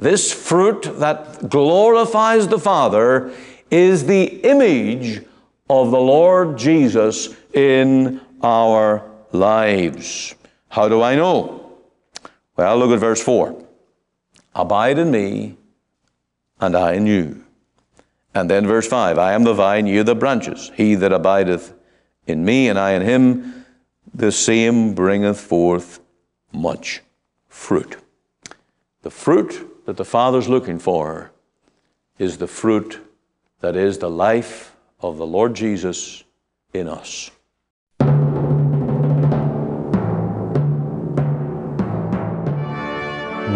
This fruit that glorifies the Father is the image of the Lord Jesus in our lives. How do I know? Well, look at verse 4. Abide in me, and I in you. And then verse 5 I am the vine, ye the branches. He that abideth in me, and I in him, the same bringeth forth much fruit. The fruit that the Father's looking for is the fruit that is the life of the Lord Jesus in us.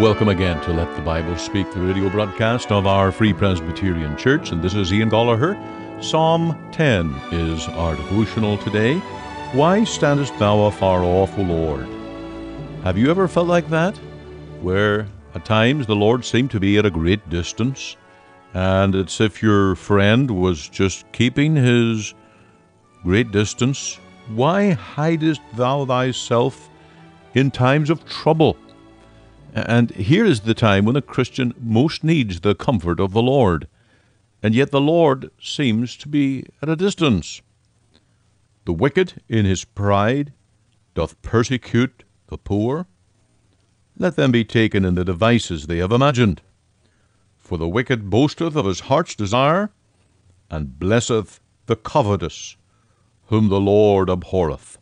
Welcome again to Let the Bible Speak, the radio broadcast of our Free Presbyterian Church. And this is Ian Goligher. Psalm 10 is our devotional today. Why standest thou afar off, O Lord? Have you ever felt like that? Where at times the Lord seemed to be at a great distance, and it's if your friend was just keeping his great distance. Why hidest thou thyself in times of trouble? And here is the time when a Christian most needs the comfort of the Lord, and yet the Lord seems to be at a distance. The wicked in his pride doth persecute the poor. Let them be taken in the devices they have imagined. For the wicked boasteth of his heart's desire, and blesseth the covetous, whom the Lord abhorreth.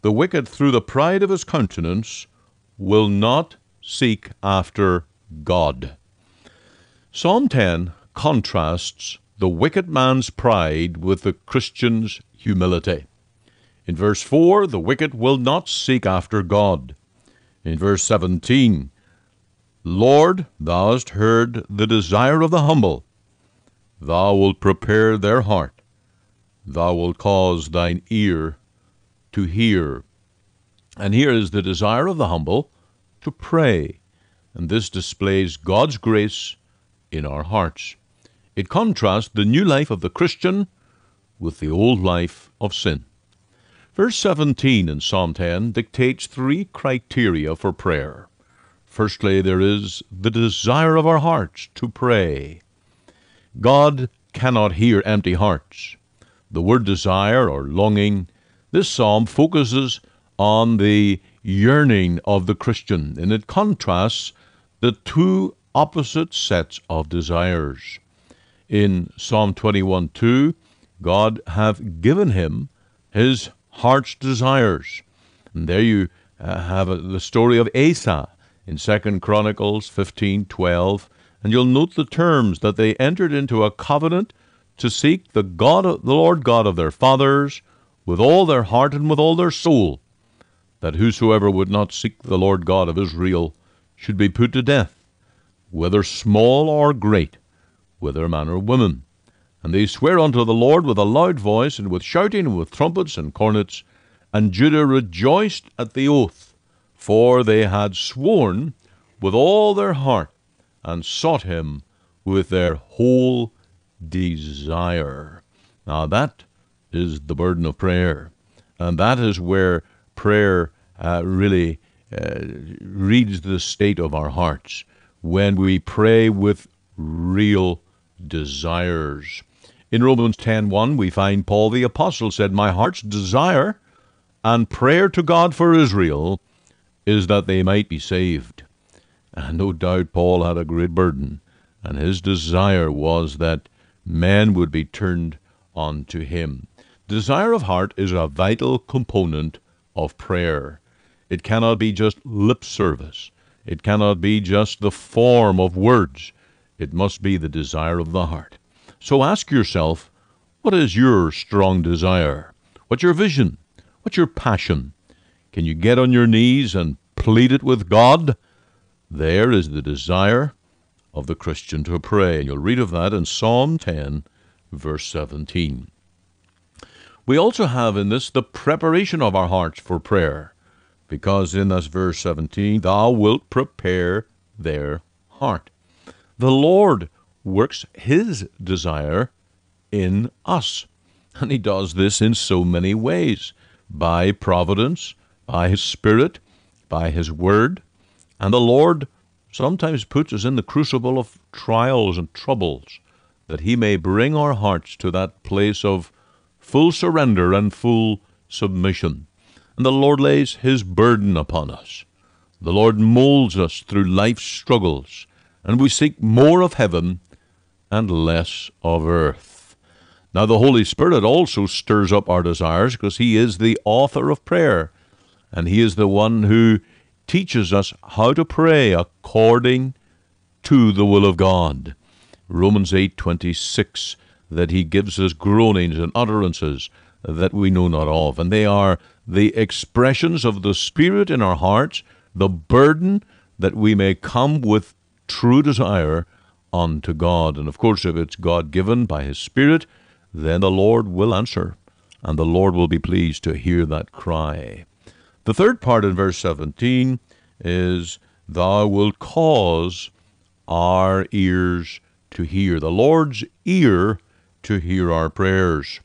The wicked through the pride of his countenance will not seek after God. Psalm 10 contrasts the wicked man's pride with the Christian's humility. In verse 4, the wicked will not seek after God. In verse 17, Lord, thou hast heard the desire of the humble. Thou wilt prepare their heart. Thou wilt cause thine ear to hear. And here is the desire of the humble to pray, and this displays God's grace in our hearts. It contrasts the new life of the Christian with the old life of sin. Verse 17 in Psalm 10 dictates three criteria for prayer. Firstly, there is the desire of our hearts to pray. God cannot hear empty hearts. The word desire or longing, this psalm focuses on the yearning of the Christian, and it contrasts the two opposite sets of desires. In Psalm 21 2, God hath given him his heart's desires. And there you uh, have uh, the story of Asa in Second Chronicles 15:12, and you'll note the terms that they entered into a covenant to seek the God of, the Lord God of their fathers with all their heart and with all their soul that whosoever would not seek the Lord God of Israel should be put to death, whether small or great, whether man or woman. And they swear unto the Lord with a loud voice, and with shouting, and with trumpets and cornets. And Judah rejoiced at the oath, for they had sworn with all their heart, and sought him with their whole desire. Now that is the burden of prayer. And that is where prayer uh, really uh, reads the state of our hearts when we pray with real desires. In Romans 10:1 we find Paul the apostle said, "My heart's desire and prayer to God for Israel is that they might be saved." And no doubt Paul had a great burden, and his desire was that men would be turned unto him. Desire of heart is a vital component of prayer. It cannot be just lip service. It cannot be just the form of words. It must be the desire of the heart. So ask yourself, what is your strong desire? What's your vision? What's your passion? Can you get on your knees and plead it with God? There is the desire of the Christian to pray. And you'll read of that in Psalm 10, verse 17. We also have in this the preparation of our hearts for prayer, because in this verse 17, Thou wilt prepare their heart. The Lord works His desire in us, and He does this in so many ways by providence, by His Spirit, by His Word, and the Lord sometimes puts us in the crucible of trials and troubles, that He may bring our hearts to that place of full surrender and full submission. And the Lord lays His burden upon us. The Lord molds us through life's struggles, and we seek more of heaven and less of earth. Now, the Holy Spirit also stirs up our desires because He is the author of prayer, and He is the one who teaches us how to pray according to the will of God. Romans 8:26 that he gives us groanings and utterances that we know not of and they are the expressions of the spirit in our hearts the burden that we may come with true desire unto God and of course if it's God given by his spirit then the Lord will answer and the Lord will be pleased to hear that cry the third part in verse 17 is, Thou wilt cause our ears to hear. The Lord's ear to hear our prayers.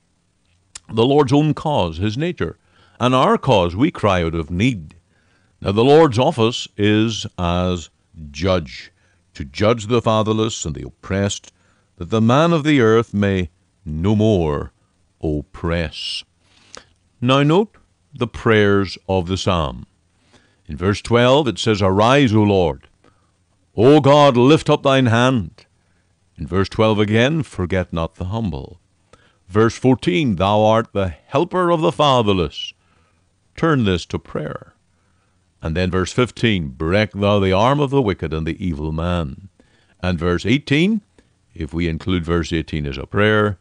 The Lord's own cause, His nature. And our cause, we cry out of need. Now, the Lord's office is as judge, to judge the fatherless and the oppressed, that the man of the earth may no more oppress. Now, note the prayers of the psalm. In verse 12 it says, Arise, O Lord. O God, lift up thine hand. In verse 12 again, Forget not the humble. Verse 14, Thou art the helper of the fatherless. Turn this to prayer. And then verse 15, Break thou the arm of the wicked and the evil man. And verse 18, if we include verse 18 as a prayer,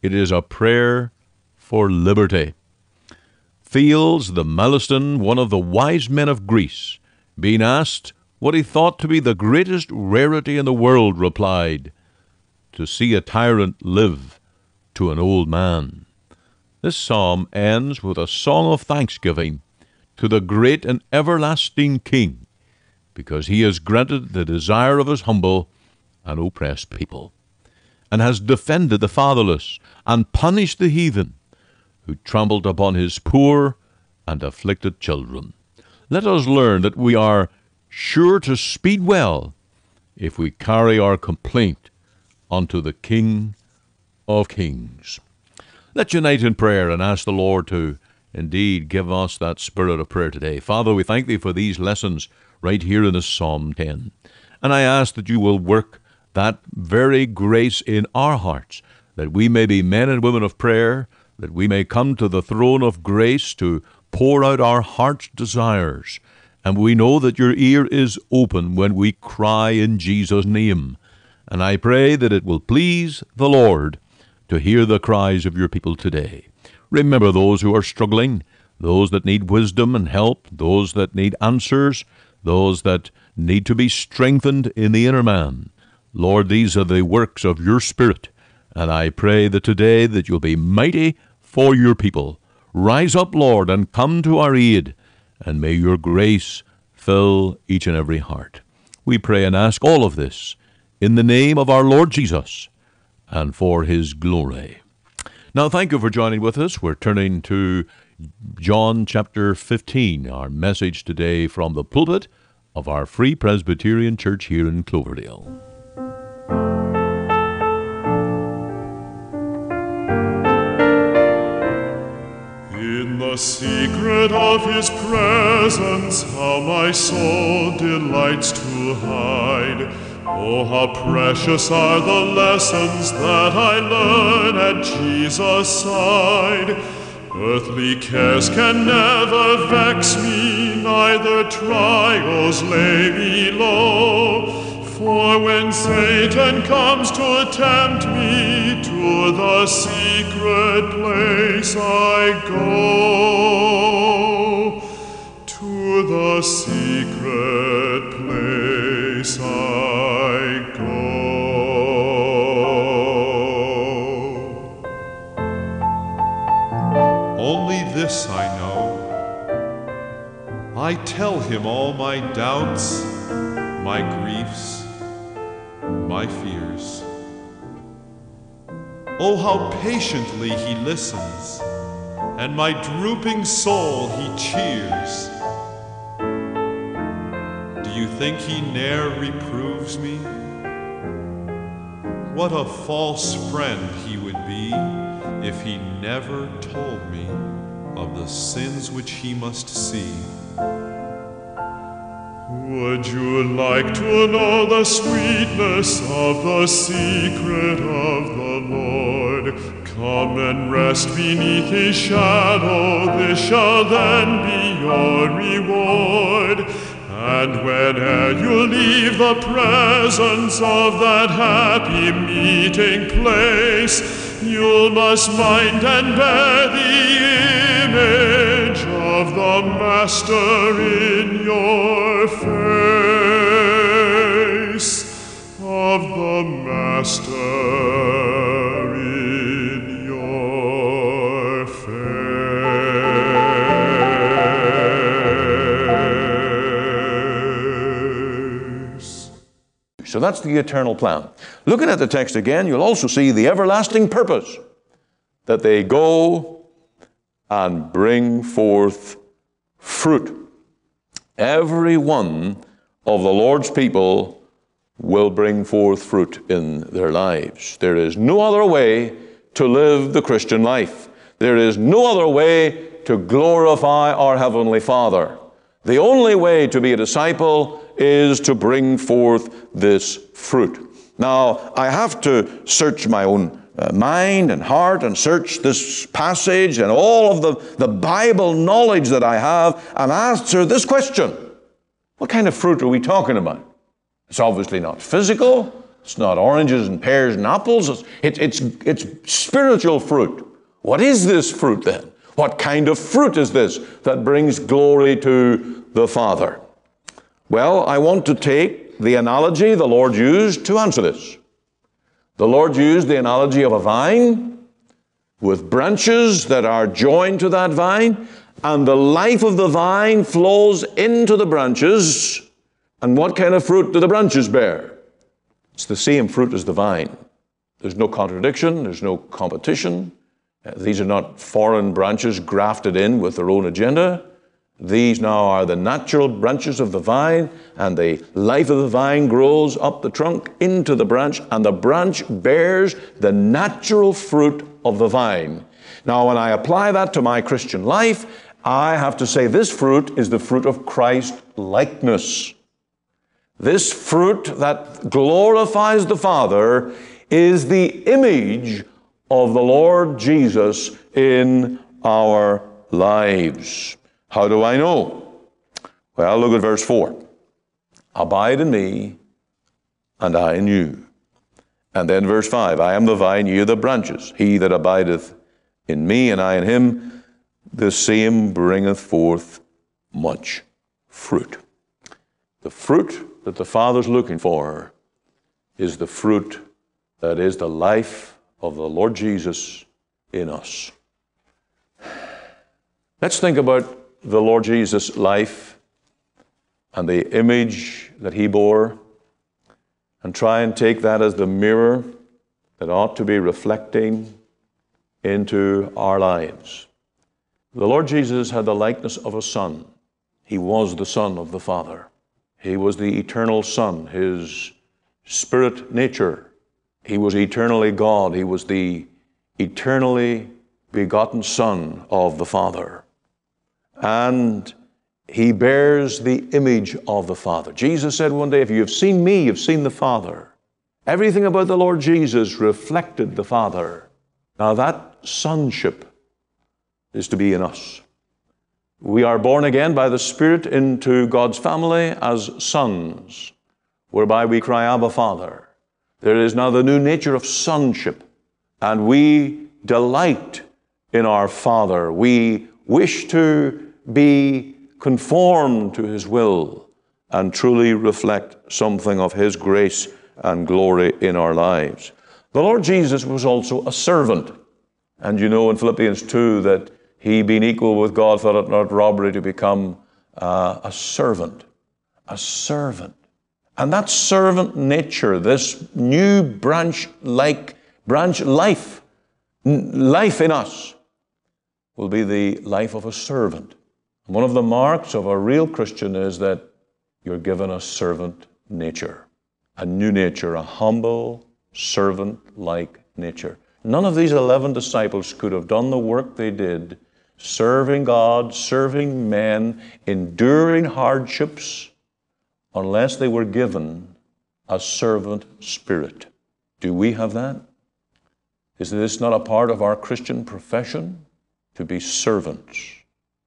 it is a prayer for liberty. Thales the Milesian, one of the wise men of Greece, being asked what he thought to be the greatest rarity in the world, replied, To see a tyrant live to an old man. This psalm ends with a song of thanksgiving to the great and everlasting King, because he has granted the desire of his humble and oppressed people, and has defended the fatherless and punished the heathen who trampled upon his poor and afflicted children. Let us learn that we are sure to speed well if we carry our complaint unto the King of Kings. Let's unite in prayer and ask the Lord to indeed give us that spirit of prayer today. Father, we thank Thee for these lessons right here in this Psalm 10. And I ask that you will work that very grace in our hearts, that we may be men and women of prayer, that we may come to the throne of grace to pour out our heart's desires. And we know that your ear is open when we cry in Jesus' name. And I pray that it will please the Lord to hear the cries of your people today. Remember those who are struggling, those that need wisdom and help, those that need answers, those that need to be strengthened in the inner man. Lord, these are the works of your Spirit, and I pray that today that you'll be mighty for your people. Rise up, Lord, and come to our aid, and may your grace fill each and every heart. We pray and ask all of this in the name of our Lord Jesus and for his glory. Now, thank you for joining with us. We're turning to John chapter 15, our message today from the pulpit of our Free Presbyterian Church here in Cloverdale. In the secret of his presence, how my soul delights to hide. Oh, how precious are the lessons that I learn at Jesus' side. Earthly cares can never vex me, neither trials lay me low. For when Satan comes to tempt me to the secret place I go, to the secret I tell him all my doubts, my griefs, my fears. Oh, how patiently he listens, and my drooping soul he cheers. Do you think he ne'er reproves me? What a false friend he would be if he never told me of the sins which he must see. Would you like to know the sweetness of the secret of the Lord? Come and rest beneath his shadow, this shall then be your reward. And whene'er you leave the presence of that happy meeting place, you must mind and bear the image of the Master in your face, of the Master in your face. So that's the eternal plan. Looking at the text again, you'll also see the everlasting purpose that they go and bring forth fruit. Every one of the Lord's people will bring forth fruit in their lives. There is no other way to live the Christian life. There is no other way to glorify our Heavenly Father. The only way to be a disciple is to bring forth this fruit. Now, I have to search my own uh, mind and heart and search this passage and all of the, the Bible knowledge that I have and answer this question What kind of fruit are we talking about? It's obviously not physical, it's not oranges and pears and apples, it's, it, it's, it's spiritual fruit. What is this fruit then? What kind of fruit is this that brings glory to the Father? Well, I want to take the analogy the Lord used to answer this. The Lord used the analogy of a vine with branches that are joined to that vine, and the life of the vine flows into the branches. And what kind of fruit do the branches bear? It's the same fruit as the vine. There's no contradiction, there's no competition. Uh, These are not foreign branches grafted in with their own agenda. These now are the natural branches of the vine, and the life of the vine grows up the trunk into the branch, and the branch bears the natural fruit of the vine. Now, when I apply that to my Christian life, I have to say this fruit is the fruit of Christ likeness. This fruit that glorifies the Father is the image of the Lord Jesus in our lives. How do I know? Well, look at verse 4. Abide in me, and I in you. And then verse 5 I am the vine, ye the branches. He that abideth in me, and I in him, the same bringeth forth much fruit. The fruit that the Father's looking for is the fruit that is the life of the Lord Jesus in us. Let's think about the Lord Jesus' life and the image that he bore and try and take that as the mirror that ought to be reflecting into our lives. The Lord Jesus had the likeness of a son. He was the Son of the Father. He was the eternal Son, His spirit nature. He was eternally God. He was the eternally begotten Son of the Father. And He bears the image of the Father. Jesus said one day, If you have seen me, you've seen the Father. Everything about the Lord Jesus reflected the Father. Now, that sonship is to be in us. We are born again by the Spirit into God's family as sons, whereby we cry, Abba, Father. There is now the new nature of sonship, and we delight in our Father. We wish to be conformed to His will and truly reflect something of His grace and glory in our lives. The Lord Jesus was also a servant. And you know in Philippians 2 that he, being equal with God, thought it not robbery to become uh, a servant. A servant. And that servant nature, this new branch like branch life, life in us, will be the life of a servant. One of the marks of a real Christian is that you're given a servant nature, a new nature, a humble, servant like nature. None of these 11 disciples could have done the work they did, serving God, serving men, enduring hardships, unless they were given a servant spirit. Do we have that? Is this not a part of our Christian profession? To be servants,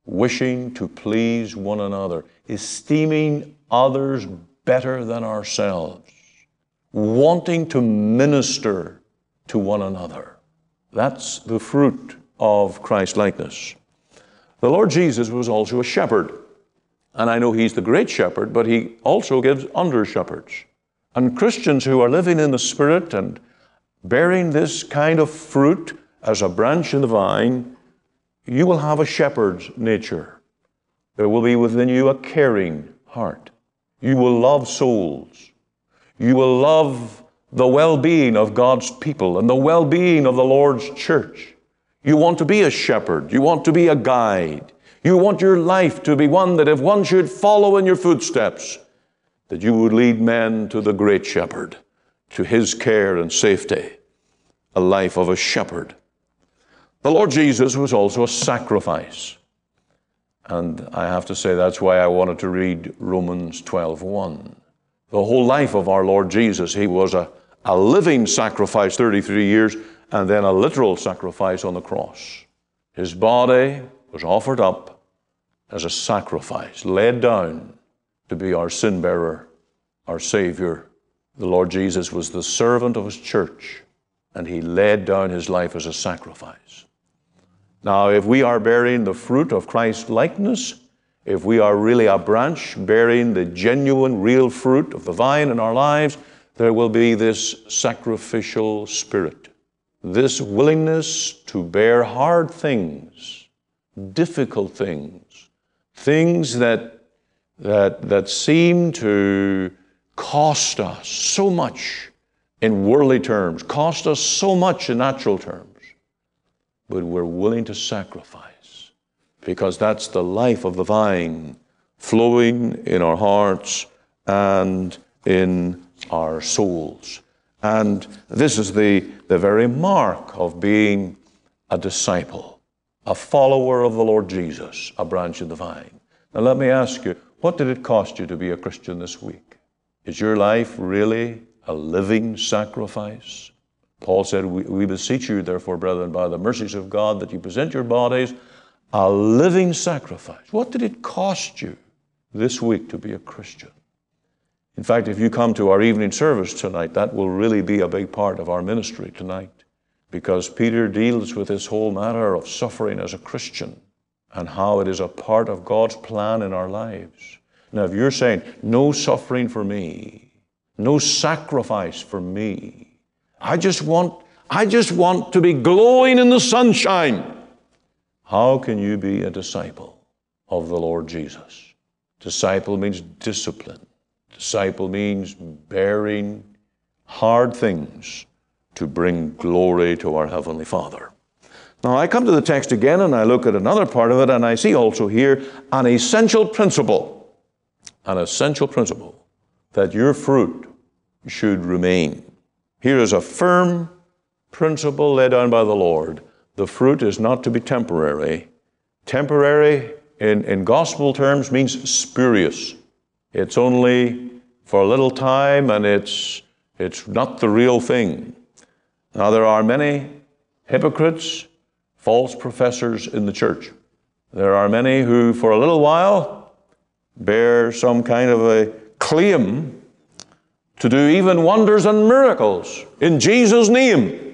wishing to please one another, esteeming others better than ourselves, wanting to minister to one another. That's the fruit of Christ likeness. The Lord Jesus was also a shepherd. And I know He's the great shepherd, but He also gives under shepherds. And Christians who are living in the Spirit and bearing this kind of fruit as a branch in the vine, you will have a shepherd's nature. There will be within you a caring heart. You will love souls. You will love the well being of God's people and the well being of the Lord's church. You want to be a shepherd. You want to be a guide. You want your life to be one that if one should follow in your footsteps, that you would lead men to the great shepherd, to his care and safety, a life of a shepherd. The Lord Jesus was also a sacrifice. And I have to say that's why I wanted to read Romans 12:1. The whole life of our Lord Jesus, he was a, a living sacrifice 33 years and then a literal sacrifice on the cross. His body was offered up as a sacrifice, laid down to be our sin bearer, our Savior. The Lord Jesus was the servant of His church, and He laid down His life as a sacrifice. Now, if we are bearing the fruit of Christ's likeness, if we are really a branch bearing the genuine, real fruit of the vine in our lives, there will be this sacrificial spirit, this willingness to bear hard things, difficult things, things that, that, that seem to cost us so much in worldly terms, cost us so much in natural terms but we're willing to sacrifice because that's the life of the vine flowing in our hearts and in our souls. And this is the, the very mark of being a disciple, a follower of the Lord Jesus, a branch of the vine. Now, let me ask you, what did it cost you to be a Christian this week? Is your life really a living sacrifice? Paul said, we, we beseech you, therefore, brethren, by the mercies of God, that you present your bodies a living sacrifice. What did it cost you this week to be a Christian? In fact, if you come to our evening service tonight, that will really be a big part of our ministry tonight because Peter deals with this whole matter of suffering as a Christian and how it is a part of God's plan in our lives. Now, if you're saying, no suffering for me, no sacrifice for me, I just want, I just want to be glowing in the sunshine. How can you be a disciple of the Lord Jesus? Disciple means discipline. Disciple means bearing hard things to bring glory to our Heavenly Father. Now, I come to the text again and I look at another part of it, and I see also here an essential principle, an essential principle that your fruit should remain. Here is a firm principle laid down by the Lord. The fruit is not to be temporary. Temporary in, in gospel terms means spurious. It's only for a little time and it's, it's not the real thing. Now, there are many hypocrites, false professors in the church. There are many who, for a little while, bear some kind of a claim to do even wonders and miracles in Jesus' name.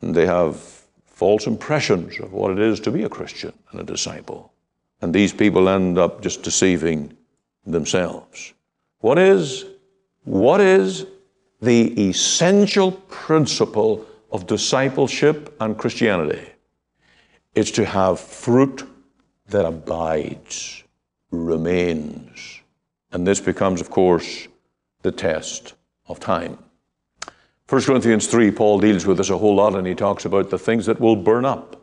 And they have false impressions of what it is to be a Christian and a disciple. And these people end up just deceiving themselves. What is, what is the essential principle of discipleship and Christianity? It's to have fruit that abides, remains. And this becomes, of course, the test of time. 1 Corinthians 3, Paul deals with this a whole lot and he talks about the things that will burn up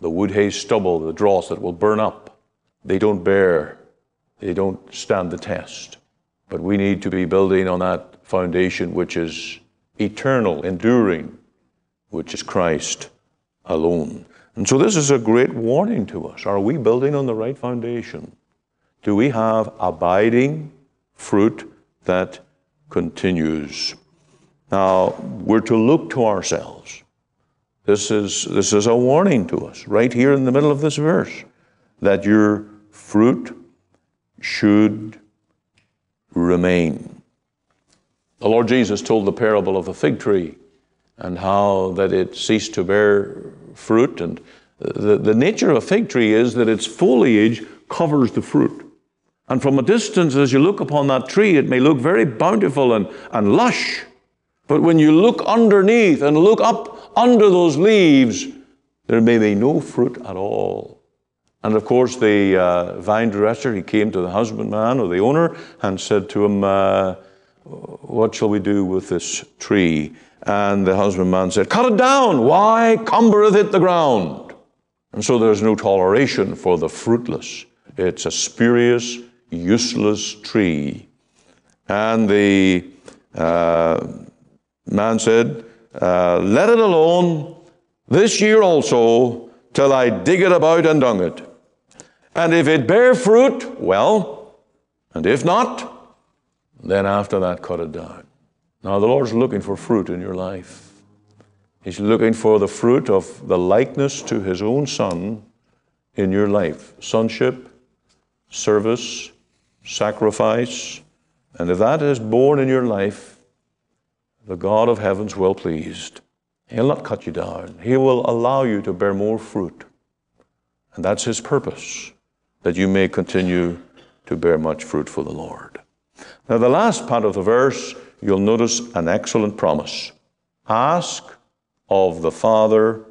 the wood, hay, stubble, the dross that will burn up. They don't bear they don't stand the test. But we need to be building on that foundation which is eternal, enduring, which is Christ alone. And so this is a great warning to us. Are we building on the right foundation? Do we have abiding fruit that continues? Now, we're to look to ourselves. This is, this is a warning to us right here in the middle of this verse that your fruit should remain. The Lord Jesus told the parable of the fig tree and how that it ceased to bear fruit. And the, the nature of a fig tree is that its foliage covers the fruit. And from a distance, as you look upon that tree, it may look very bountiful and, and lush. But when you look underneath and look up under those leaves, there may be no fruit at all. And of course, the uh, vine dresser, he came to the husbandman or the owner and said to him, uh, What shall we do with this tree? And the husbandman said, Cut it down. Why cumbereth it the ground? And so there's no toleration for the fruitless. It's a spurious, useless tree. And the uh, man said, uh, Let it alone this year also, till I dig it about and dung it. And if it bear fruit, well, and if not, then after that, cut it down. Now, the Lord's looking for fruit in your life. He's looking for the fruit of the likeness to His own Son in your life sonship, service, sacrifice. And if that is born in your life, the God of heaven's well pleased. He'll not cut you down, He will allow you to bear more fruit. And that's His purpose, that you may continue to bear much fruit for the Lord. Now, the last part of the verse, you'll notice an excellent promise Ask of the Father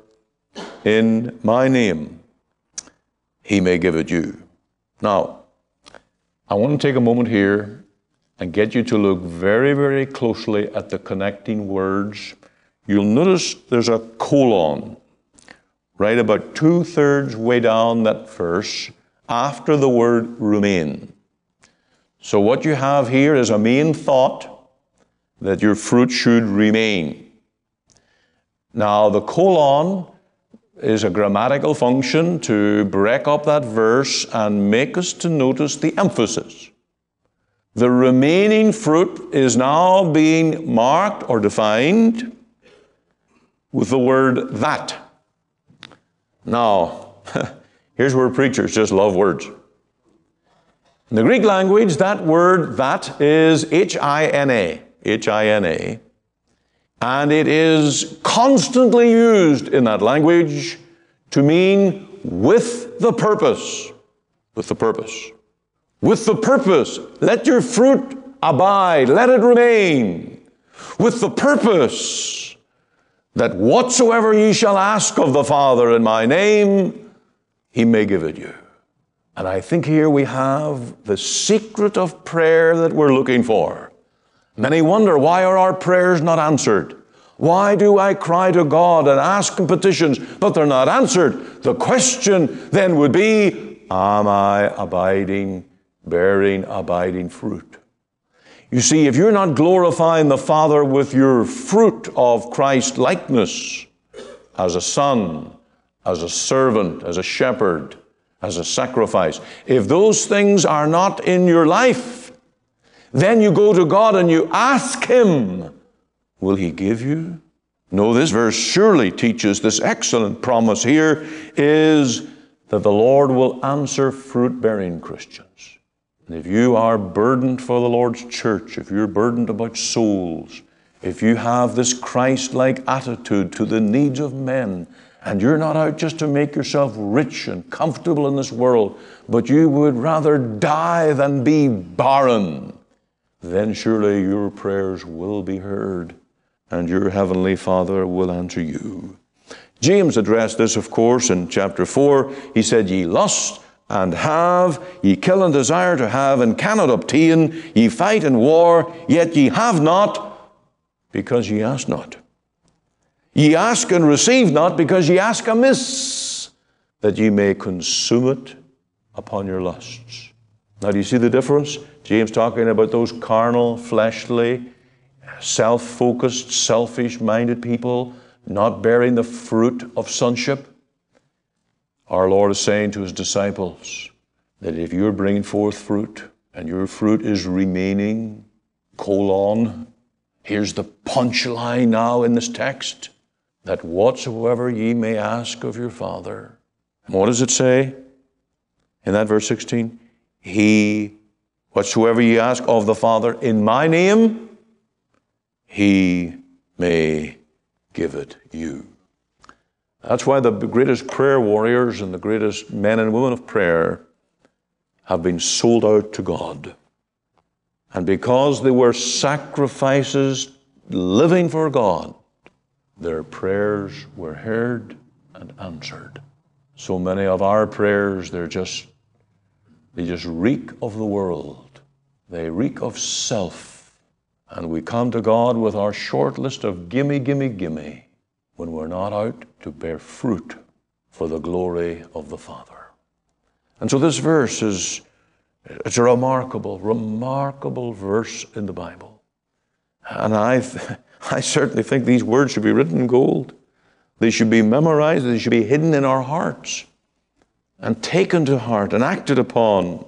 in my name, He may give it you. Now, I want to take a moment here and get you to look very, very closely at the connecting words. You'll notice there's a colon right about two thirds way down that verse after the word remain. So, what you have here is a main thought that your fruit should remain. Now, the colon is a grammatical function to break up that verse and make us to notice the emphasis. The remaining fruit is now being marked or defined with the word that. Now, here's where preachers just love words. In the Greek language, that word that is H I N A. H I N A. And it is constantly used in that language to mean with the purpose. With the purpose. With the purpose. Let your fruit abide, let it remain. With the purpose that whatsoever ye shall ask of the Father in my name, he may give it you. And I think here we have the secret of prayer that we're looking for. Many wonder why are our prayers not answered? Why do I cry to God and ask petitions, but they're not answered? The question then would be Am I abiding, bearing abiding fruit? You see, if you're not glorifying the Father with your fruit of Christ likeness as a son, as a servant, as a shepherd, as a sacrifice, if those things are not in your life, then you go to God and you ask Him will he give you? No, this verse surely teaches this excellent promise here is that the Lord will answer fruit bearing Christians. And if you are burdened for the Lord's church, if you're burdened about souls, if you have this Christ like attitude to the needs of men, and you're not out just to make yourself rich and comfortable in this world, but you would rather die than be barren, then surely your prayers will be heard and your heavenly Father will answer you. James addressed this, of course, in chapter 4. He said, Ye lust and have, ye kill and desire to have, and cannot obtain, ye fight and war, yet ye have not, because ye ask not. Ye ask and receive not, because ye ask amiss, that ye may consume it upon your lusts. Now, do you see the difference? James talking about those carnal, fleshly, self focused, selfish minded people not bearing the fruit of sonship. Our Lord is saying to his disciples that if you're bringing forth fruit and your fruit is remaining, colon, here's the punchline now in this text that whatsoever ye may ask of your Father. what does it say in that verse 16? He, whatsoever ye ask of the Father in my name, he may give it you. That's why the greatest prayer warriors and the greatest men and women of prayer have been sold out to God. And because they were sacrifices living for God, their prayers were heard and answered. So many of our prayers, they're just, they just reek of the world. They reek of self and we come to God with our short list of gimme, gimme, gimme when we're not out to bear fruit for the glory of the Father. And so this verse is it's a remarkable, remarkable verse in the Bible. And I, I certainly think these words should be written in gold. They should be memorized, they should be hidden in our hearts and taken to heart and acted upon.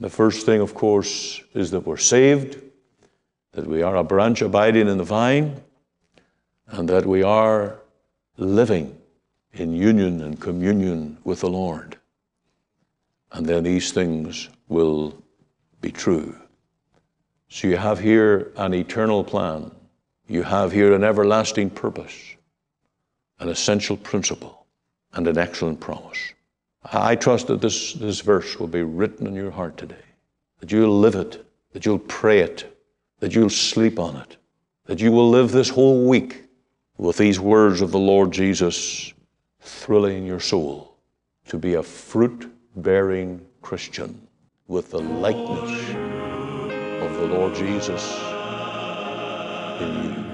The first thing, of course, is that we're saved that we are a branch abiding in the vine, and that we are living in union and communion with the Lord. And then these things will be true. So you have here an eternal plan. You have here an everlasting purpose, an essential principle, and an excellent promise. I trust that this, this verse will be written in your heart today, that you'll live it, that you'll pray it, that you'll sleep on it, that you will live this whole week with these words of the Lord Jesus thrilling your soul to be a fruit bearing Christian with the likeness of the Lord Jesus in you.